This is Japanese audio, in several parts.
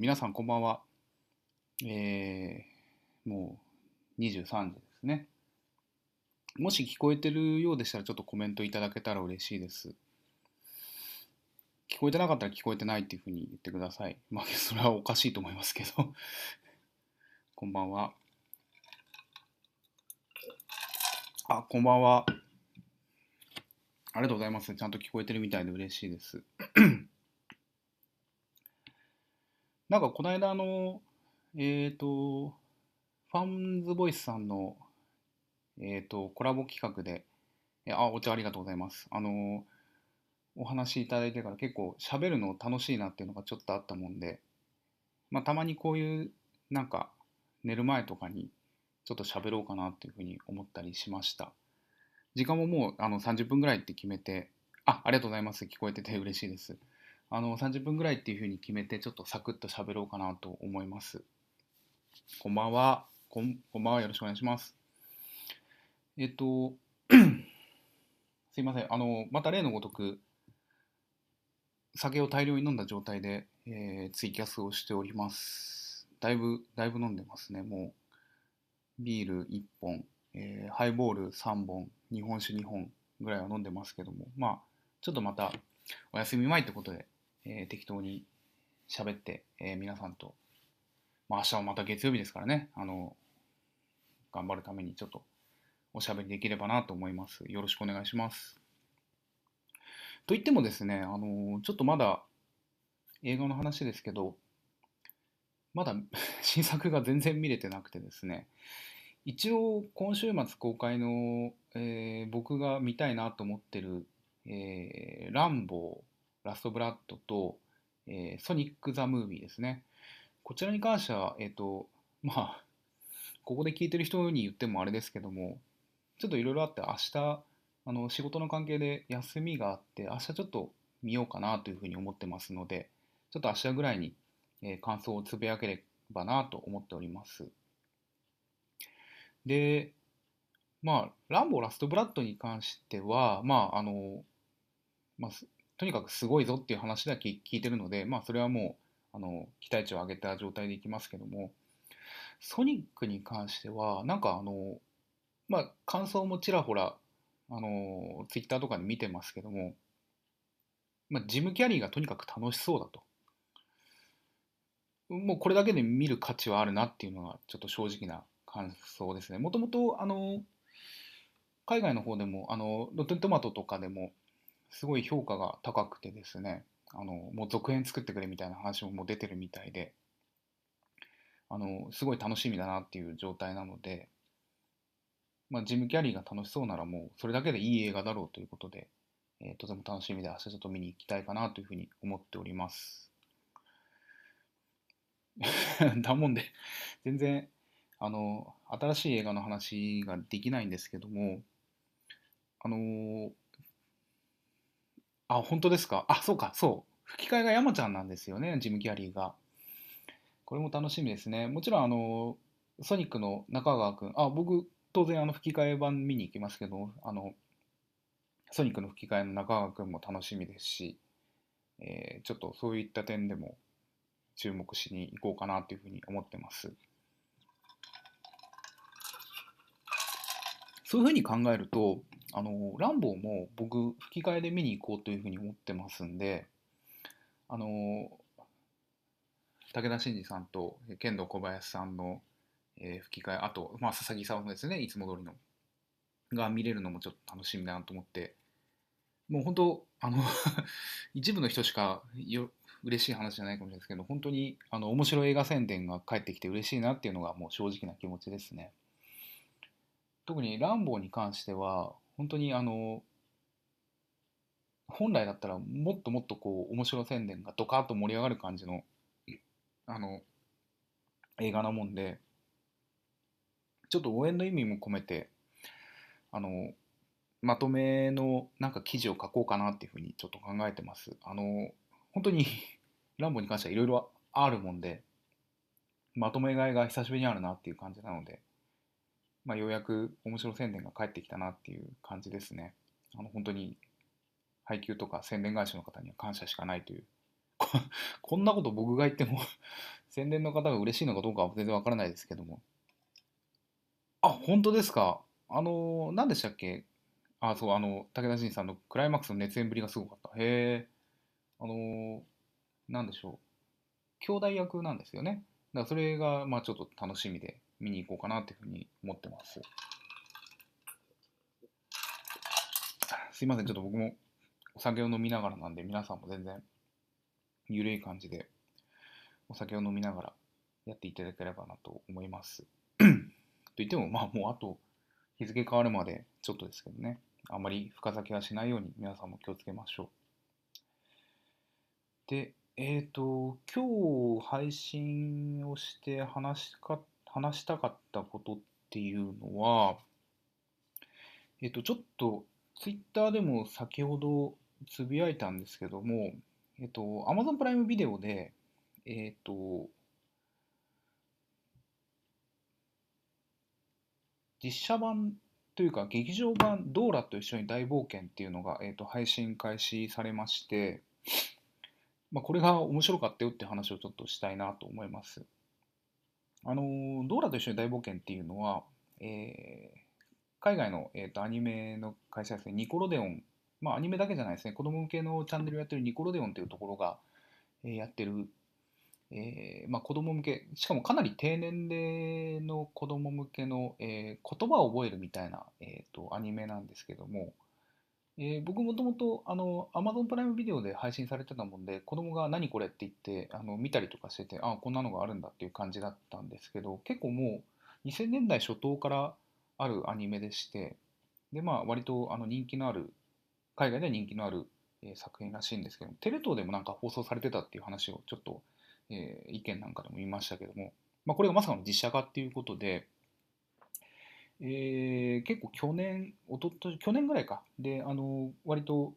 皆さんこんばんは。えー、もう23時ですね。もし聞こえてるようでしたらちょっとコメントいただけたら嬉しいです。聞こえてなかったら聞こえてないっていうふうに言ってください。まあ、それはおかしいと思いますけど こんばんは。あ、こんばんは。ありがとうございます。ちゃんと聞こえてるみたいで嬉しいです。なんかこの間あの、えっ、ー、と、ファンズボイスさんの、えっ、ー、と、コラボ企画で、えあ、お茶ありがとうございます。あの、お話いただいてから結構喋るの楽しいなっていうのがちょっとあったもんで、まあ、たまにこういうなんか寝る前とかにちょっと喋ろうかなっていうふうに思ったりしました。時間ももうあの30分ぐらいって決めて、あ、ありがとうございます。聞こえてて嬉しいです。あの30分ぐらいっていうふうに決めてちょっとサクッと喋ろうかなと思います。こんばんは。こんこんばんは。よろしくお願いします。えっと、すいません。あの、また例のごとく、酒を大量に飲んだ状態で、えー、ツイキャスをしております。だいぶ、だいぶ飲んでますね。もう、ビール1本、えー、ハイボール3本、日本酒2本ぐらいは飲んでますけども、まあ、ちょっとまた、お休み前ってことで、えー、適当に喋って、えー、皆さんと、まあ、明日はまた月曜日ですからね、あの、頑張るためにちょっとおしゃべりできればなと思います。よろしくお願いします。と言ってもですね、あの、ちょっとまだ映画の話ですけど、まだ 新作が全然見れてなくてですね、一応今週末公開の、えー、僕が見たいなと思ってる、えー、ランボーラストブラッドと、えー、ソニック・ザ・ムービーですね。こちらに関しては、えっ、ー、と、まあ、ここで聞いてる人に言ってもあれですけども、ちょっといろいろあって、明日、あの仕事の関係で休みがあって、明日ちょっと見ようかなというふうに思ってますので、ちょっと明日ぐらいに、えー、感想をつぶやければなと思っております。で、まあ、ランボーラストブラッドに関しては、まあ、あの、まあ、とにかくすごいぞっていう話だけ聞いてるので、まあ、それはもうあの期待値を上げた状態でいきますけども。ソニックに関してはなんかあのまあ感想もちらほらあのツイッターとかで見てますけども、まあ、ジム・キャリーがとにかく楽しそうだと。もうこれだけで見る価値はあるなっていうのがちょっと正直な感想ですね。もともとあの海外の方でもあのロッテントマトとかでもすごい評価が高くてですねあのもう続編作ってくれみたいな話ももう出てるみたいであのすごい楽しみだなっていう状態なので、まあ、ジム・キャリーが楽しそうならもうそれだけでいい映画だろうということで、えー、とても楽しみで明日ちょっと見に行きたいかなというふうに思っております。だもんで全然あの新しい映画の話ができないんですけどもあのあ、本当ですか？あ、そうか、そう。吹き替えが山ちゃんなんですよね、ジム・キャリーが。これも楽しみですね。もちろん、あの、ソニックの中川君、あ、僕、当然、あの、吹き替え版見に行きますけど、あの、ソニックの吹き替えの中川君も楽しみですし、えー、ちょっとそういった点でも注目しに行こうかなというふうに思ってます。そういうふうに考えると、あの、ランボーも僕、吹き替えで見に行こうというふうに思ってますんで、あの、武田真治さんと剣道小林さんの、えー、吹き替え、あと、まあ、佐々木さんもですね、いつも通りの、が見れるのもちょっと楽しみだなと思って、もう本当、あの 一部の人しかよ嬉しい話じゃないかもしれないですけど、本当にあの面白い映画宣伝が返ってきて嬉しいなっていうのがもう正直な気持ちですね。特にランボーに関しては、本当にあの本来だったらもっともっとこう面白宣伝がドカッと盛り上がる感じのあの映画なもんでちょっと応援の意味も込めてあのまとめのなんか記事を書こうかなっていうふうにちょっと考えてます。あの本当に ランボーに関してはいろいろあるもんでまとめ買いが久しぶりにあるなっていう感じなのでまあ、ようやく面白宣伝が返ってきたなっていう感じですね。あの本当に配給とか宣伝会社の方には感謝しかないという こんなこと僕が言っても 宣伝の方が嬉しいのかどうかは全然わからないですけども。あ、本当ですか？あの、何でしたっけ？あ、そう、あの、武田真さんのクライマックスの熱演ぶりがすごかった。へえ。あの、なんでしょう？兄弟役なんですよね。だからそれが、まあちょっと楽しみで見に行こうかなっていうふうに思ってます。すいません、ちょっと僕もお酒を飲みながらなんで、皆さんも全然、ゆるい感じで、お酒を飲みながらやっていただければなと思います。と言っても、まあもうあと日付変わるまでちょっとですけどね、あんまり深酒はしないように皆さんも気をつけましょう。で、えっ、ー、と、今日配信をして話しか話したかったことっていうのは、えっ、と、ちょっとツイッターでも先ほどつぶやいたんですけども、えっと、Amazon プライムビデオで、えっと、実写版というか劇場版ドーラと一緒に大冒険っていうのが、えっと、配信開始されまして、まあ、これが面白かったよって話をちょっとしたいなと思います。あの、ドーラと一緒に大冒険っていうのは、えー、海外の、えーと、アニメの会社ですね、ニコロデオン、まあアニメだけじゃないですね、子供向けのチャンネルをやってるニコロデオンというところが、えー、やってる、えーまあ、子供向け、しかもかなり低年齢の子供向けの、えー、言葉を覚えるみたいな、えーと、アニメなんですけども、えー、僕もともとあの Amazon プライムビデオで配信されてたもんで子供が何これって言ってあの見たりとかしててああこんなのがあるんだっていう感じだったんですけど結構もう2000年代初頭からあるアニメでして、で、まあ、割とあの人気のある、海外では人気のある、え、作品らしいんですけどテレ東でもなんか放送されてたっていう話をちょっと、えー、意見なんかでも言いましたけども、まあ、これがまさかの実写化っていうことで、えー、結構去年、おとと去年ぐらいか、で、あの、割と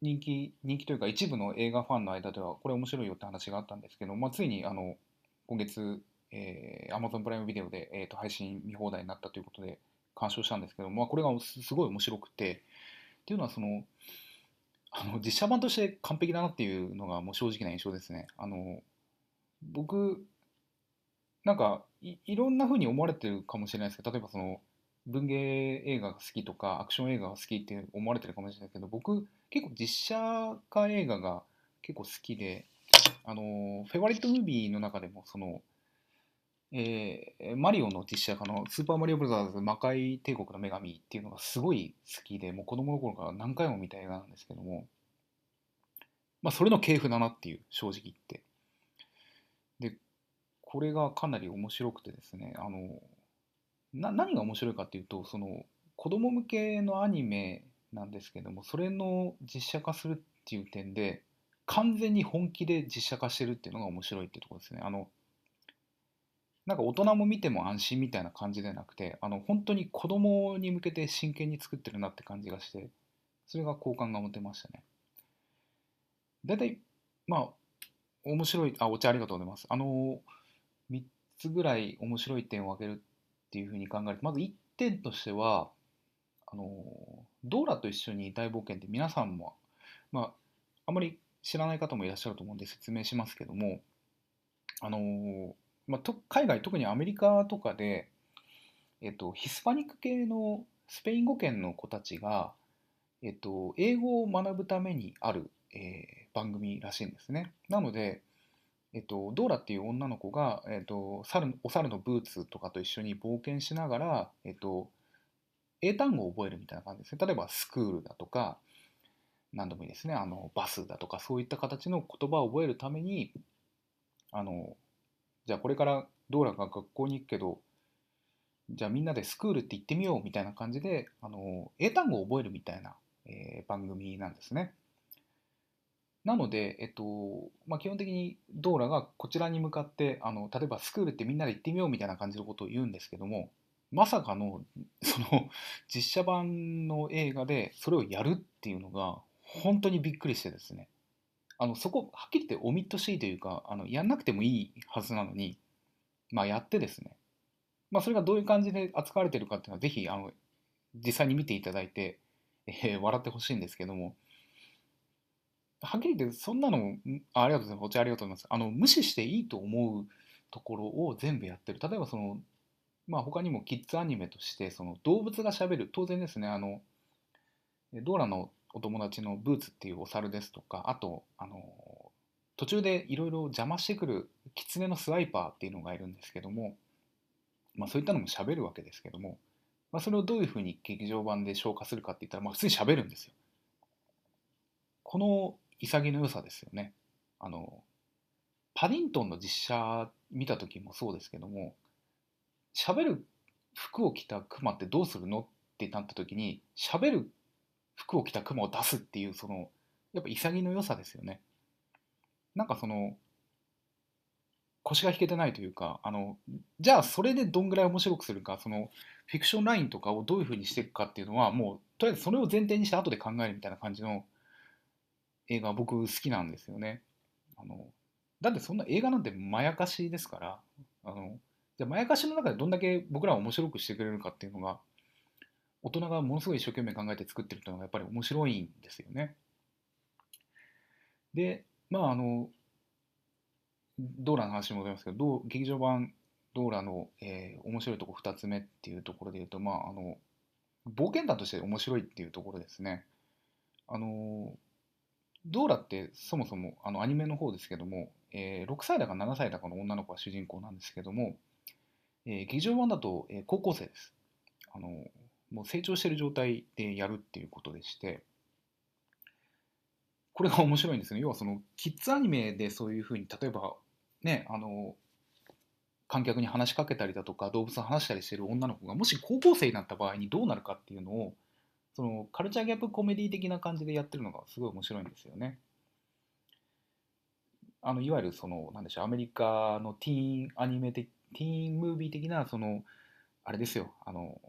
人気、人気というか一部の映画ファンの間ではこれ面白いよって話があったんですけど、まあ、ついにあの今月、えー、Amazon プライムビデオで、えーと配信見放題になったということで、鑑賞したんですけど、まあ、これがすごい面白くてっていうのはそのあの実写版として完璧だなっていうのがもう正直な印象ですね。あの僕なんかいいろんな風に思われてるかもしれないですけど例えばその文芸映画が好きとかアクション映画が好きって思われてるかもしれないけど僕結構実写化映画が結構好きであのフェバリットムービーの中でもそのえー、マリオの実写化の「スーパーマリオブラザーズ魔界帝国の女神」っていうのがすごい好きでもう子供の頃から何回も見た映画なんですけどもまあそれの系譜だなっていう正直言って。でこれがかなり面白くてですねあのな何が面白いかっていうとその子供向けのアニメなんですけどもそれの実写化するっていう点で完全に本気で実写化してるっていうのが面白いっていうところですね。あのなんか大人も見ても安心みたいな感じではなくてあの本当に子供に向けて真剣に作ってるなって感じがしてそれが好感が持てましたね。大体まあ面白いあお茶ありがとうございます。あの3つぐらい面白い点を挙げるっていうふうに考えるとまず1点としてはあのドーラと一緒に大冒険って皆さんもまああまり知らない方もいらっしゃると思うんで説明しますけどもあのまあ、と海外特にアメリカとかで、えっと、ヒスパニック系のスペイン語圏の子たちが、えっと、英語を学ぶためにある、えー、番組らしいんですね。なので、えっと、ドーラっていう女の子が、えっと、猿お猿のブーツとかと一緒に冒険しながら、えっと、英単語を覚えるみたいな感じですね。例えばスクールだとか、何でもいいですね、あのバスだとか、そういった形の言葉を覚えるために、あのじゃあこれからドーラが学校に行くけど、じゃあみんなでスクールって行ってみようみたいな感じで、あの、英単語を覚えるみたいな、えー、番組なんですね。なので、えっと、まあ、基本的にドーラがこちらに向かって、あの、例えばスクールってみんなで行ってみようみたいな感じのことを言うんですけども、まさかの、その、実写版の映画でそれをやるっていうのが、本当にびっくりしてですね。あのそこはっきり言ってオミットしいというかあのやんなくてもいいはずなのに、まあ、やってですね、まあ、それがどういう感じで扱われてるかっていうのはぜひあの実際に見ていただいて、えー、笑ってほしいんですけどもはっきり言ってそんなのあありがとうございますお茶ありがとうございますあの無視していいと思うところを全部やってる例えばそのまあ他にもキッズアニメとしてその動物がしゃべる当然ですねあのドーラのお友達のブーツっていうお猿ですとかあとあの途中でいろいろ邪魔してくるキツネのスワイパーっていうのがいるんですけども、まあ、そういったのもしゃべるわけですけども、まあ、それをどういうふうに劇場版で消化するかって言ったら、まあ、普通にしゃべるんですよ。この潔の良さですよね。あのパディントンの実写見た時もそうですけども喋る服を着たクマってどうするのってなった時に喋る服を着たクマを出すっていうそのやっぱ潔の良さですよね。なんかその腰が引けてないというかあのじゃあそれでどんぐらい面白くするかそのフィクションラインとかをどういうふうにしていくかっていうのはもうとりあえずそれを前提にして後で考えるみたいな感じの映画僕好きなんですよね。あのだってそんな映画なんてまやかしですからあのじゃあまやかしの中でどんだけ僕らを面白くしてくれるかっていうのが大人がものすごい一生懸命考えて作ってるっていうのがやっぱり面白いんですよね。でまああのドーラの話に戻りますけど劇場版ドーラの、えー、面白いとこ2つ目っていうところで言うとまああの冒険団として面白いっていうところですね。あのドーラってそもそもあのアニメの方ですけども、えー、6歳だか7歳だかの女の子が主人公なんですけども、えー、劇場版だと、えー、高校生です。あのもう成長してる状態でやるっていうことでして、これが面白いんですね。要はそのキッズアニメでそういうふうに例えばねあの観客に話しかけたりだとか動物と話したりしてる女の子がもし高校生になった場合にどうなるかっていうのをそのカルチャーギャップコメディ的な感じでやってるのがすごい面白いんですよね。あのいわゆるそのなんでしょうアメリカのティーンアニメ的ティーンムービー的なそのあれですよあの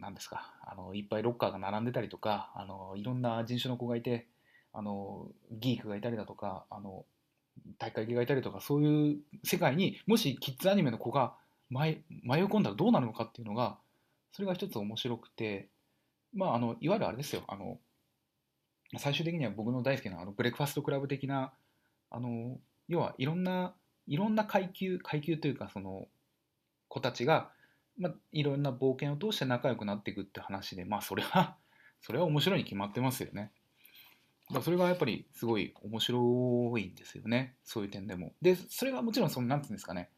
何ですかあのいっぱいロッカーが並んでたりとかあのいろんな人種の子がいてあのギークがいたりだとかあの大会系がいたりとかそういう世界にもしキッズアニメの子が迷い込んだらどうなるのかっていうのがそれが一つ面白くてまああのいわゆるあれですよあの最終的には僕の大好きなあのブレックファストクラブ的なあの要はいろんないろんな階級階級というかその子たちが、まあ、いろんな冒険を通して仲良くなっていくって話でまあそれは それは面白いに決まってますよね。だからそれがやっぱりすごい面白いんですよねそういう点でも。でそれがもちろんその何て言うんですかね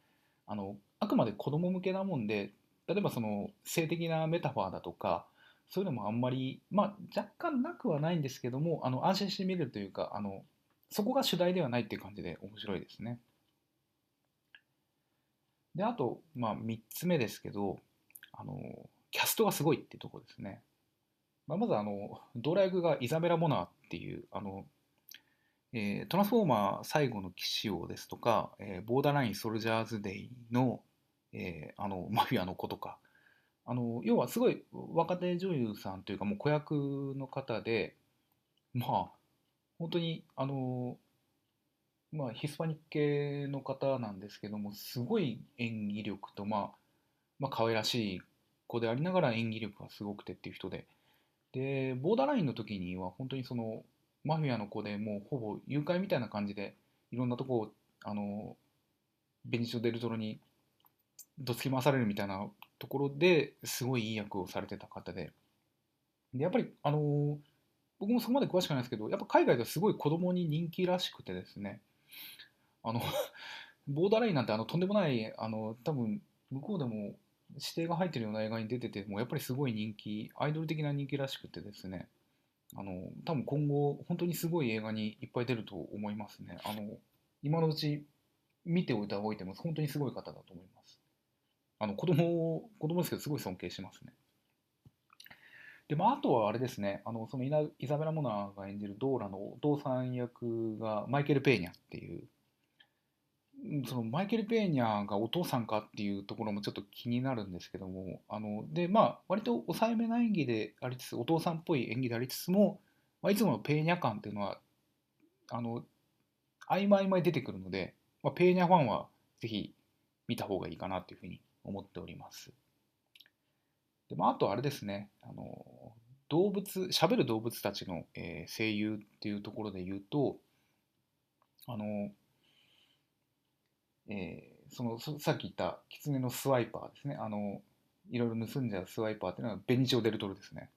あのあくまで子供向けなもんで例えばその性的なメタファーだとかそういうのもあんまりまあ若干なくはないんですけどもあの安心して見れるというかあのそこが主題ではないっていう感じで面白いですね。であと、まあ、3つ目ですけどあのキャストがすごいっていうとこですね。まあ、まずあのドライブがイザベラ・モナーっていうあの、えー、トランスフォーマー最後の騎士王ですとか、えー、ボーダーライン・ソルジャーズ・デイの,、えー、あのマフィアの子とかあの要はすごい若手女優さんというかもう子役の方でまあ本当にあのまあヒスパニック系の方なんですけどもすごい演技力とまあまあ可愛らしい子でありながら演技力がすごくてっていう人で。でボーダーラインの時には本当にそのマフィアの子でもうほぼ誘拐みたいな感じでいろんなとこをあのベニシオ・デルトロにどつき回されるみたいなところですごいいい役をされてた方で。でやっぱりあの僕もそこまで詳しくないですけどやっぱ海外ではすごい子供に人気らしくてですね。あの ボーダーラインなんてあのとんでもないあの多分向こうでも指定が入ってるような映画に出ててもやっぱりすごい人気アイドル的な人気らしくてですね。あの多分今後本当にすごい映画にいっぱい出ると思いますね。あの今のうち見ておいた方がいいと思います。本当にすごい方だと思います。あの子供子供ですけどすごい尊敬しますね。でまあ、あとはあれですね。あのそのイザベラ・モナーが演じるドーラのお父さん役がマイケル・ペーニャっていう。そのマイケル・ペーニャがお父さんかっていうところもちょっと気になるんですけども。あのでまあ割と抑えめな演技でありつつお父さんっぽい演技でありつつも、まあ、いつものペーニャ感っていうのはあの曖昧曖昧出てくるので、まあ、ペーニャファンはぜひ見た方がいいかなというふうに思っております。でまあ、あとあれですね。あの動物喋る動物たちの、えー、声優っていうところで言うとあの、えーそのさっき言った狐のスワイパーですね。あのいろいろ盗んじゃうスワイパーっていうのはベニチオ・デルトロですね。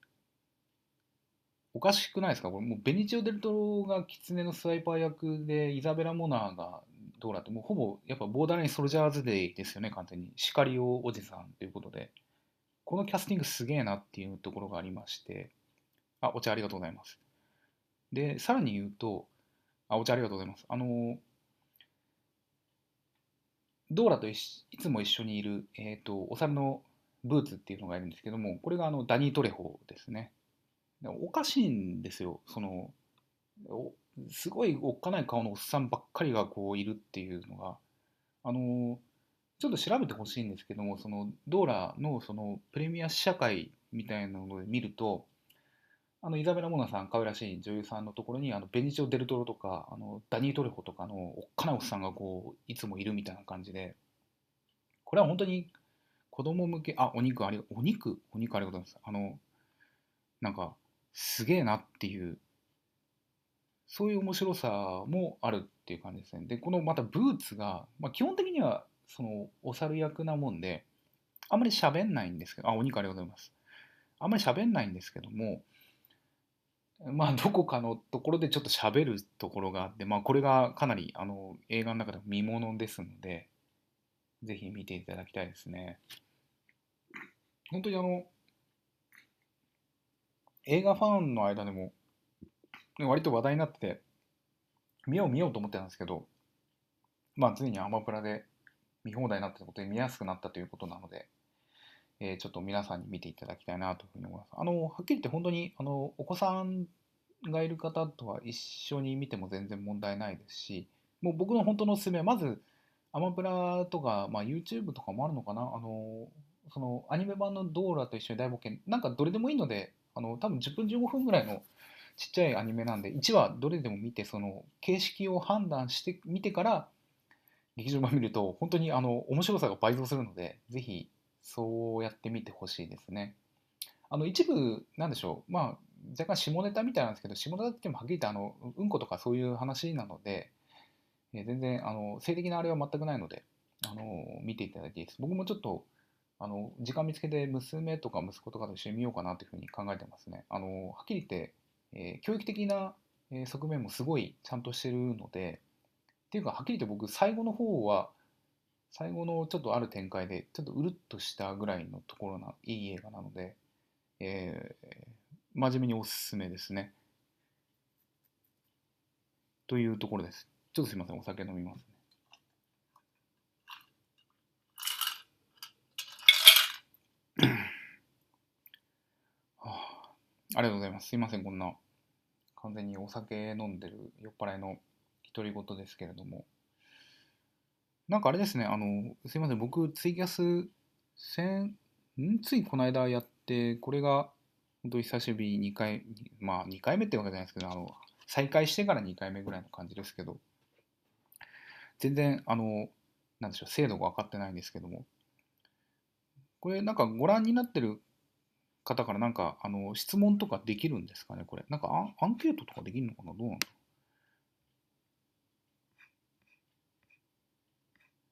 おかしくないですか？これもうベニチオ・デルトロが狐のスワイパー役でイザベラ・モナーがどうなってもうほぼやっぱボーダーラインソルジャーズデイですよね完全に。シカリオおじさんということで。このキャスティングすげえなっていうところがありまして。あお茶ありがとうございます。でさらに言うとあお茶ありがとうございます。あのドーラといつも一緒にいる、えーと、お猿のブーツっていうのがいるんですけども、これがあのダニー・トレホですね。おかしいんですよ。そのすごいおっかない顔のおっさんばっかりがこういるっていうのが、あのちょっと調べてほしいんですけども、そのドーラのそのプレミア試写会みたいなので見ると、あのイザベラ・モナさん、可愛らしい女優さんのところにあのベニチオ・デルトロとかあのダニー・トレホとかのおっかないおっさんがこういつもいるみたいな感じで、これは本当に子供向け、あ、お肉あり、お肉、お肉ありがとうございます。あの、なんか、すげえなっていう、そういう面白さもあるっていう感じですね。で、このまたブーツが、まあ、基本的にはそのお猿役なもんで、あんまり喋んないんですけど、あ、お肉ありがとうございます。あんまり喋んないんですけども、まあ、どこかのところでちょっと喋るところがあって、まあ、これがかなりあの映画の中でも見ものですので、ぜひ見ていただきたいですね。本当にあの、映画ファンの間でも、割と話題になってて、見よう見ようと思ってたんですけど、まあ、ついにアマプラで見放題になったことで見やすくなったということなので、えー、ちょっと皆さんに見ていただきたいなというふうに思います。あの、はっきり言って本当に、あの、お子さんがいる方とは一緒に見ても全然問題ないですし、もう僕の本当のおすすめは、まず、アマプラとか、まあ、YouTube とかもあるのかな、あの、そのアニメ版のドーラと一緒に大冒険、なんかどれでもいいので、あの、多分10分15分ぐらいのちっちゃいアニメなんで、1話どれでも見て、その形式を判断してみてから、劇場版見ると、本当にあの面白さが倍増するので、ぜひそうやってみてほしいですね。あの一部、なんでしょう、まあ、若干下ネタみたいなんですけど、下ネタって言ってもはっきり言ってあの、うんことかそういう話なので、え全然あの性的なあれは全くないので、あの見ていただいていいです。僕もちょっとあの時間見つけて娘とか息子とかと一緒に見ようかなというふうに考えてますね。あのはっきり言って、えー、教育的な、側面もすごいちゃんとしてるので、っていうかはっきり言って僕最後の方は最後のちょっとある展開で、ちょっとうるっとしたぐらいのところないい映画なので、えー、真面目におすすめですね。というところです。ちょっとすいません、お酒飲みますね。あ、りがとうございます。すいません、こんな完全にお酒飲んでる酔っ払いの独り言ですけれども。なんかあれですね、あの、すいません、僕、ツイキャス、せ、ん？ついこの間やって、これが、本当に久しぶり2回、まあ2回目ってわけじゃないですけど、あの、再開してから2回目ぐらいの感じですけど、全然、あの、なんでしょう、精度が分かってないんですけども、これなんかご覧になってる方からなんか、あの、質問とかできるんですかね、これ。なんかアンケートとかできるのかな？どうなんだ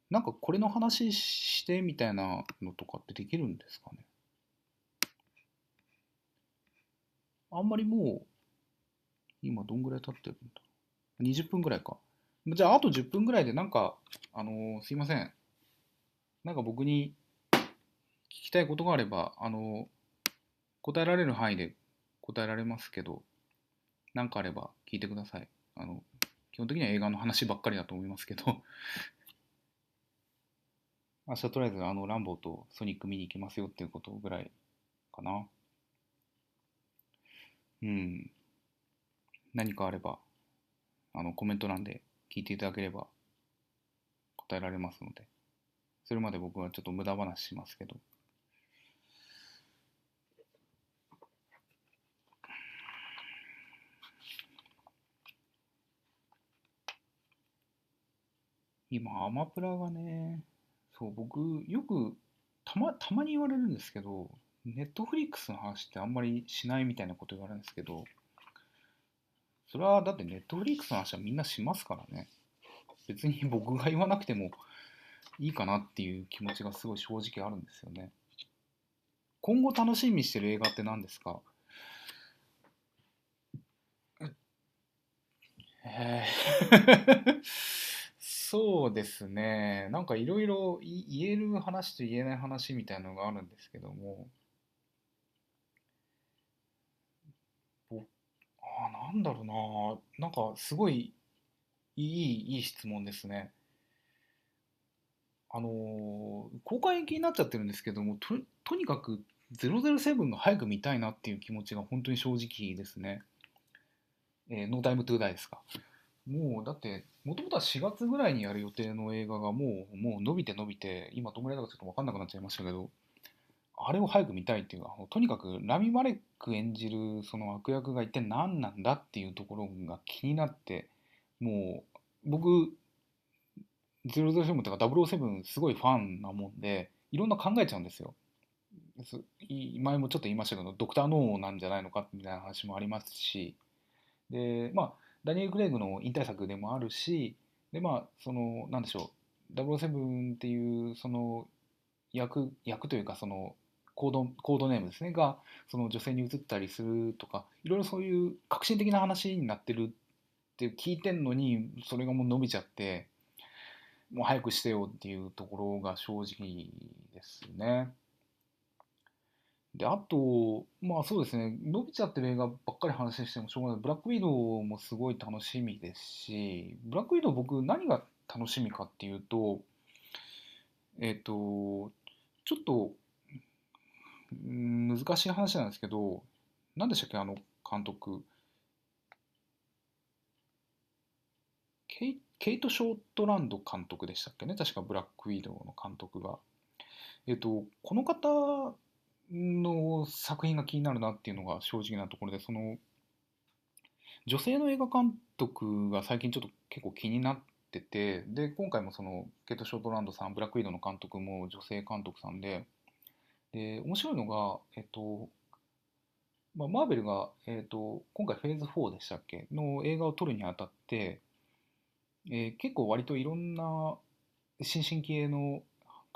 なんかこれの話してみたいなのとかってできるんですかね？あんまりもう、今どんぐらい経ってるんだ ?20 分ぐらいか。じゃあ、あと10分ぐらいで、なんか、あのー、すいません。なんか僕に聞きたいことがあれば、あのー、答えられる範囲で答えられますけど、なんかあれば聞いてください。あの、基本的には映画の話ばっかりだと思いますけど 明日とりあえずあのランボーとソニック見に行きますよっていうことぐらいかな。うん。何かあれば、あのコメント欄で聞いていただければ答えられますので、それまで僕はちょっと無駄話しますけど。今、アマプラがね、そう、僕、よく、たま、たまに言われるんですけど、ネットフリックスの話ってあんまりしないみたいなこと言われるんですけど、それはだってネットフリックスの話はみんなしますからね。別に僕が言わなくてもいいかなっていう気持ちがすごい正直あるんですよね。今後楽しみにしてる映画って何ですか？えーそうですね。なんかいろいろ言える話と言えない話みたいなのがあるんですけども、ぼあー、なんだろうな。なんかすごいいい、いい質問ですね。あの公開延期になっちゃってるんですけども、と、とにかく007が早く見たいなっていう気持ちが本当に正直ですね。えーノータイムトゥーダイですか。もうだって、もともとは4月ぐらいにやる予定の映画がもう、もう伸びて伸びて、今どんぐらいだかちょっと分かんなくなっちゃいましたけど、あれを早く見たいっていうか、とにかくラミ・マレック演じるその悪役が一体何なんだっていうところが気になって、もう僕、007とか007すごいファンなもんで、いろんな考えちゃうんですよ。前もちょっと言いましたけど、ドクター・ノーなんじゃないのかみたいな話もありますし、で、まあ、ダニエル・クレイグの引退作でもあるし、で、まあ、その、なんでしょう、007っていう、その、役、役というか、その、コード、コードネームですね、が、その女性に移ったりするとか、いろいろそういう革新的な話になってるって聞いてんのに、それがもう伸びちゃって、もう早くしてよっていうところが正直ですね。で、あと、まあそうですね、伸びちゃってる映画ばっかり話してもしょうがない。ブラックウィドウもすごい楽しみですし、ブラックウィドウ僕何が楽しみかっていうと、えっと、ちょっと難しい話なんですけど、何でしたっけ、あの監督。ケイ、ケイト・ショートランド監督でしたっけね、確かブラックウィドウの監督が。えっと、この方の作品が気になるなっていうのが正直なところで、その女性の映画監督が最近ちょっと結構気になってて、で、今回もそのケイト・ショートランドさん、ブラックウィードの監督も女性監督さんで、で、面白いのが、えっと、まあ、マーベルが、えっと、今回フェーズ4でしたっけ？の映画を撮るにあたって、えー結構割といろんな新進気鋭の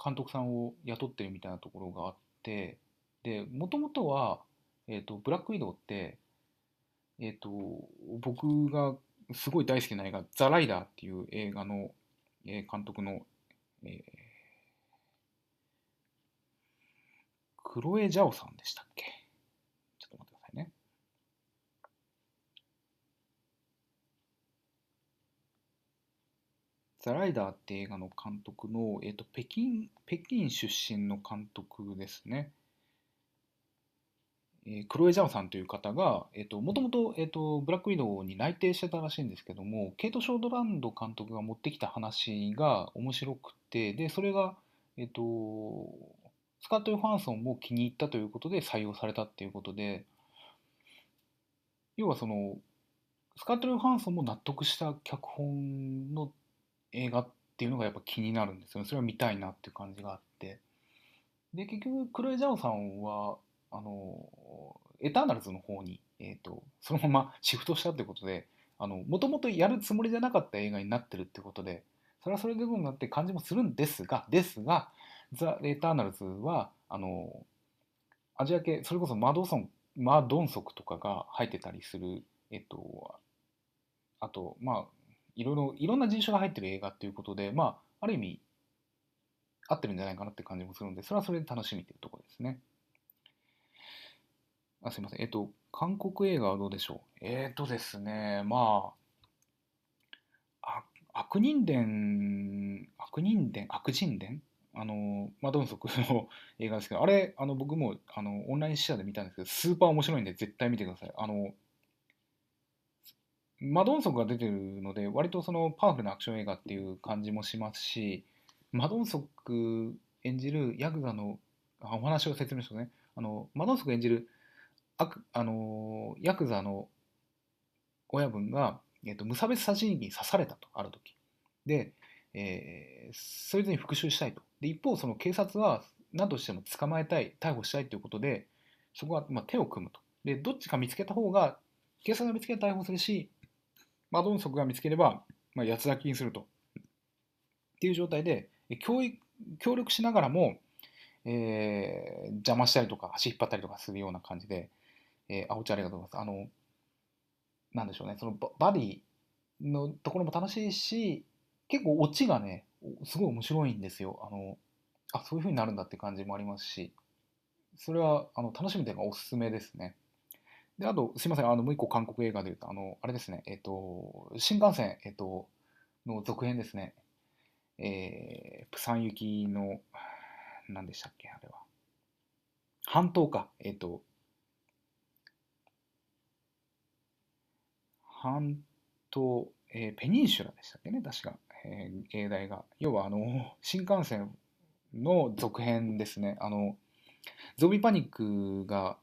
監督さんを雇ってるみたいなところがあって、で、もともとは、えっと、ブラックウィドウって、えっと、僕がすごい大好きな映画、ザ・ライダーっていう映画の、えー監督の、えークロエ・ジャオさんでしたっけ？ちょっと待ってくださいね。ザ・ライダーって映画の監督の、えっと、北京、北京出身の監督ですね。えークロエ・ジャオさんという方が、えっと、もともと、えっと、ブラックウィドウに内定してたらしいんですけども、ケイト・ショートランド監督が持ってきた話が面白くて、で、それが、えっと、スカート・ヨハンソンも気に入ったということで採用されたっていうことで、要はその、スカート・ヨハンソンも納得した脚本の映画っていうのがやっぱ気になるんですよね。それは見たいなっていう感じがあって。で、結局、クロエ・ジャオさんは、あの、エターナルズの方に、えっと、そのままシフトしたってことで、あの、もともとやるつもりじゃなかった映画になってるってことで、それはそれでどうなって感じもするんですが、ですが、ザ・エターナルズは、あの、アジア系、それこそマドソン、マドンソクとかが入ってたりする、えっと、あと、まあ、いろいろ、いろんな人種が入ってる映画っていうことで、まあ、ある意味、合ってるんじゃないかなって感じもするんで、それはそれで楽しみっていうところですね。あ、すいません。えっと、韓国映画はどうでしょう？えっとですね、まあ、あ悪人伝、悪人伝、悪人伝？あの、マドンソクの映画ですけど、あれ、あの、僕も、あの、オンライン試写で見たんですけど、スーパー面白いんで、絶対見てください。あの、マドンソクが出てるので、割とそのパワフルなアクション映画っていう感じもしますし、マドンソク演じるヤクザの、あお話を説明しますね。あの、マドンソク演じる悪あのヤクザの親分が、えっと無差別殺人鬼に刺されたとある時。で、えーそいつに復讐したいと。で一方その警察は何としても捕まえたい逮捕したいということでそこは、まあ、手を組むと。でどっちか見つけた方が警察が見つけたら逮捕するしマドンソクが見つければ、まあ、八つ咲きにすると。っていう状態で、教育協力しながらも、えー、邪魔したりとか足引っ張ったりとかするような感じで、えー、あおちありがとうございます。あの、なんでしょうね、そのバディのところも楽しいし、結構オチがね、すごい面白いんですよ。あの、あ、そういう風になるんだって感じもありますし、それはあの楽しみというかおすすめですね。で、あと、すいません、あの、もう一個韓国映画で言うと、あの、あれですね、えっ、と、新幹線、えっ、と、の続編ですね。えー、プサン行きの、何でしたっけ、あれは。半島か、えっ、と、半島、えー、ペニンシュラでしたっけね、確か、えー、芸大が。要は、あの、新幹線の続編ですね。あの、ゾンビパニックが、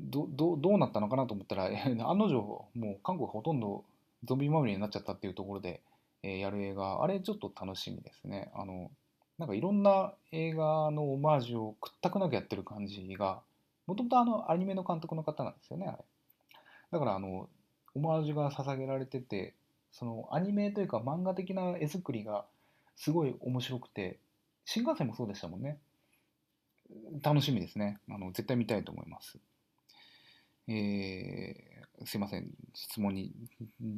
どどどうなったのかなと思ったら、案の定、もう韓国ほとんどゾンビまみれになっちゃったっていうところで、えー、やる映画、あれちょっと楽しみですね。あの、なんかいろんな映画のオマージュをくったくなくやってる感じが、もともとあのアニメの監督の方なんですよね、あれ。だからあの、オマージュが捧げられてて、そのアニメというか漫画的な絵作りがすごい面白くて、新幹線もそうでしたもんね。楽しみですね。あの絶対見たいと思います。えー、すいません。質問に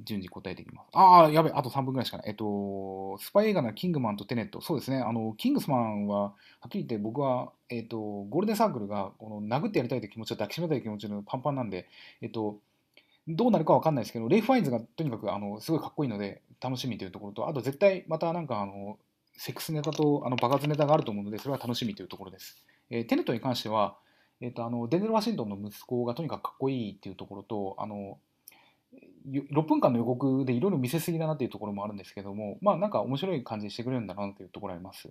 順次答えていきます。ああ、やべ、あと3分ぐらいしかない。えっと、スパイ映画のキングマンとテネット。そうですね。あの、キングスマンは、はっきり言って僕は、えっと、ゴールデンサークルが、この殴ってやりたいという気持ちを抱きしめたい気持ちのパンパンなんで、えっと、どうなるかわかんないですけど、レイフ・ファインズがとにかくあのすごいかっこいいので楽しみというところと、あと絶対またなんかあのセックスネタとあの爆発ネタがあると思うので、それは楽しみというところです。えー、テネットに関しては、えーと、あのデンゼル・ワシントンの息子がとにかくかっこいいっていうところと、あの6分間の予告でいろいろ見せすぎだなっていうところもあるんですけども、まあなんか面白い感じにしてくれるんだなというところあります。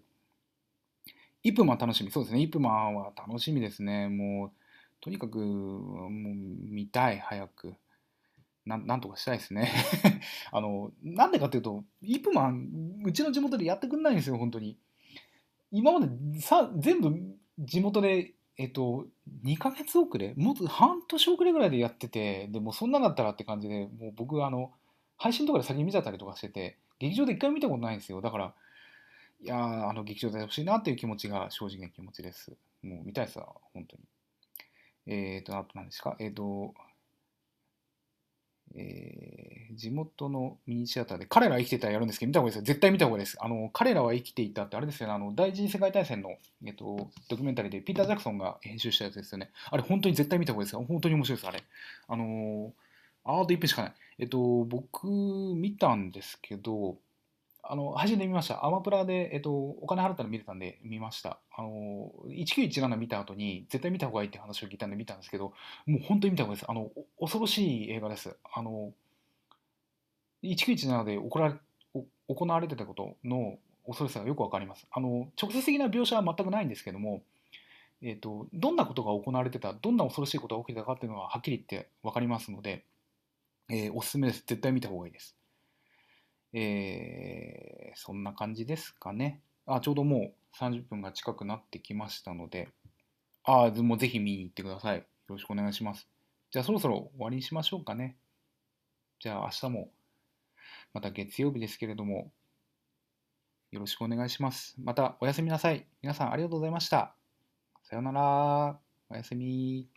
イプマン楽しみ。そうですね。イプマンは楽しみですね。もう、とにかく、もう見たい、早く。ななんとかしたいですね あの、なんでかっていうと、イプマン、うちの地元でやってくんないんですよ、本当に。今までさ全部地元でえっと、2ヶ月遅れもっと半年遅れぐらいでやってて、でもそんなだったらって感じで、もう僕、あの、配信とかで先に見ちゃったりとかしてて、劇場で一回見たことないんですよ。だから、いやー、あの、劇場でほしいなっていう気持ちが正直な気持ちです。もう見たいさ、本当に。えっ、ー、と、あと何ですか？えっ、ー、と、えー、地元のミニシアターで、彼らは生きていたらやるんですけど、見た方がいいですよ。絶対見た方がいいです。あの、彼らは生きていたって、あれですよね、あの、第一次世界大戦の、えっと、ドキュメンタリーで、ピーター・ジャクソンが編集したやつですよね。あれ、本当に絶対見た方がいいですよ。本当に面白いです、あれ。あのー、あーと1分しかない。えっと、僕、見たんですけど、あの、配信で見ました。アマプラで、えっと、お金払ったら見れたんで見ました。あの、1917見た後に、絶対見た方がいいって話を聞いたんで見たんですけど、もう本当に見た方がいいです。あの、恐ろしい映画です。あの、1917で行われ行われてたことの恐ろしさがよくわかります。あの、直接的な描写は全くないんですけども、えっと、どんなことが行われてた、どんな恐ろしいことが起きてたかっていうのははっきり言ってわかりますので、えー、おすすめです。絶対見た方がいいです。えー、そんな感じですかね。あ、ちょうどもう30分が近くなってきましたので、あ、もうぜひ見に行ってください。よろしくお願いします。じゃあそろそろ終わりにしましょうかね。じゃあ明日も、また月曜日ですけれども、よろしくお願いします。またおやすみなさい。皆さんありがとうございました。さようなら。おやすみ。